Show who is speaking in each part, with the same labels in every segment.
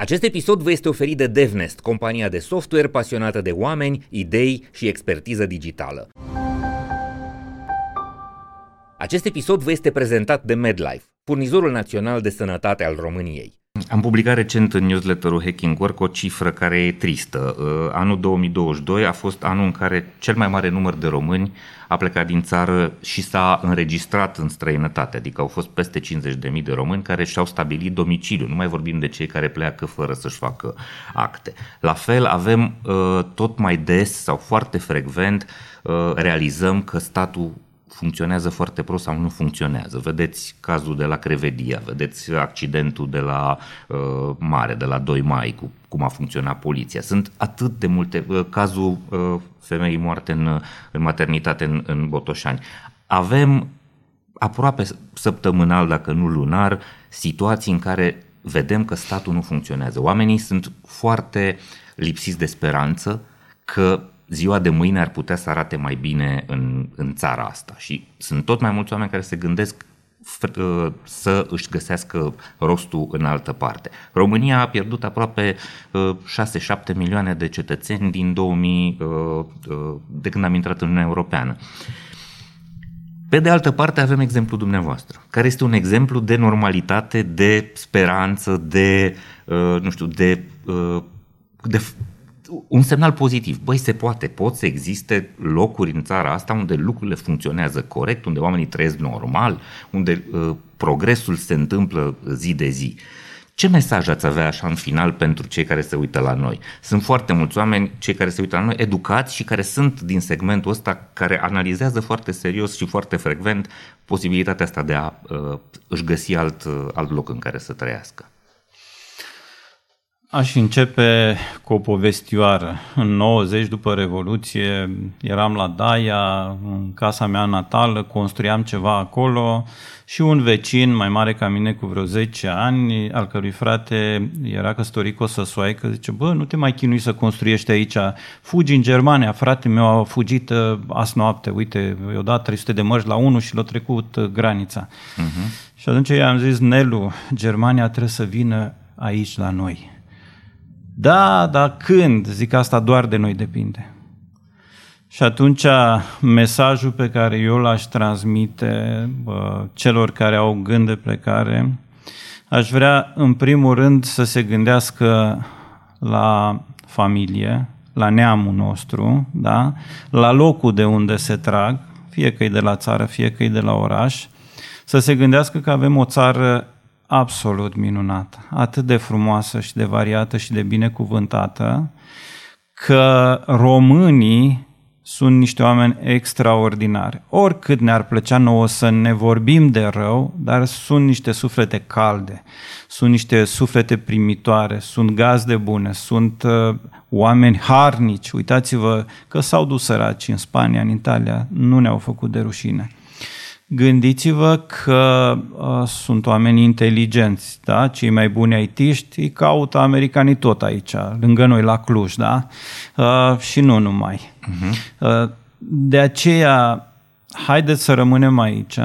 Speaker 1: Acest episod vă este oferit de DevNest, compania de software pasionată de oameni, idei și expertiză digitală. Acest episod vă este prezentat de MedLife, furnizorul național de sănătate al României.
Speaker 2: Am publicat recent în newsletterul Hacking Work o cifră care e tristă. Uh, anul 2022 a fost anul în care cel mai mare număr de români a plecat din țară și s-a înregistrat în străinătate, adică au fost peste 50.000 de români care și-au stabilit domiciliu. Nu mai vorbim de cei care pleacă fără să-și facă acte. La fel avem uh, tot mai des sau foarte frecvent uh, realizăm că statul funcționează foarte prost sau nu funcționează. Vedeți cazul de la Crevedia, vedeți accidentul de la uh, Mare, de la 2 mai, cu cum a funcționat poliția. Sunt atât de multe, uh, cazul uh, femeii moarte în, în maternitate în, în Botoșani. Avem aproape săptămânal, dacă nu lunar, situații în care vedem că statul nu funcționează. Oamenii sunt foarte lipsiți de speranță că ziua de mâine ar putea să arate mai bine în, în țara asta. Și sunt tot mai mulți oameni care se gândesc uh, să își găsească rostul în altă parte. România a pierdut aproape 6-7 uh, milioane de cetățeni din 2000, uh, de când am intrat în Uniunea Europeană. Pe de altă parte avem exemplul dumneavoastră, care este un exemplu de normalitate, de speranță, de, nu știu, de, de un semnal pozitiv. Băi, se poate, pot să existe locuri în țara asta unde lucrurile funcționează corect, unde oamenii trăiesc normal, unde uh, progresul se întâmplă zi de zi. Ce mesaj ați avea așa în final pentru cei care se uită la noi? Sunt foarte mulți oameni, cei care se uită la noi, educați și care sunt din segmentul ăsta, care analizează foarte serios și foarte frecvent posibilitatea asta de a uh, își găsi alt, uh, alt loc în care să trăiască.
Speaker 3: Aș începe cu o povestioară. În 90, după Revoluție, eram la Daia, în casa mea natală, construiam ceva acolo și un vecin mai mare ca mine cu vreo 10 ani, al cărui frate era căsătorit cu o săsoaică, zice, bă, nu te mai chinui să construiești aici, fugi în Germania, frate meu a fugit uh, azi noapte, uite, i-au dat 300 de mărci la unul și l-a trecut uh, granița. Uh-huh. Și atunci i-am zis, Nelu, Germania trebuie să vină aici la noi da, dar când? Zic asta doar de noi depinde. Și atunci mesajul pe care eu l-aș transmite bă, celor care au gând de plecare, aș vrea în primul rând să se gândească la familie, la neamul nostru, da? la locul de unde se trag, fie că e de la țară, fie că e de la oraș, să se gândească că avem o țară absolut minunată, atât de frumoasă și de variată și de binecuvântată, că românii sunt niște oameni extraordinari. Oricât ne-ar plăcea nouă să ne vorbim de rău, dar sunt niște suflete calde, sunt niște suflete primitoare, sunt gazde bune, sunt uh, oameni harnici. Uitați-vă că s-au dus săraci în Spania, în Italia, nu ne-au făcut de rușine. Gândiți-vă că uh, sunt oameni inteligenți, da? cei mai buni aitiști îi caută americanii tot aici, lângă noi la Cluj, da? Uh, și nu numai. Uh-huh. Uh, de aceea, haideți să rămânem aici,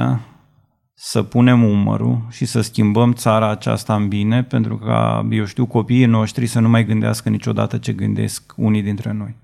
Speaker 3: să punem umărul și să schimbăm țara aceasta în bine, pentru ca, eu știu, copiii noștri să nu mai gândească niciodată ce gândesc unii dintre noi.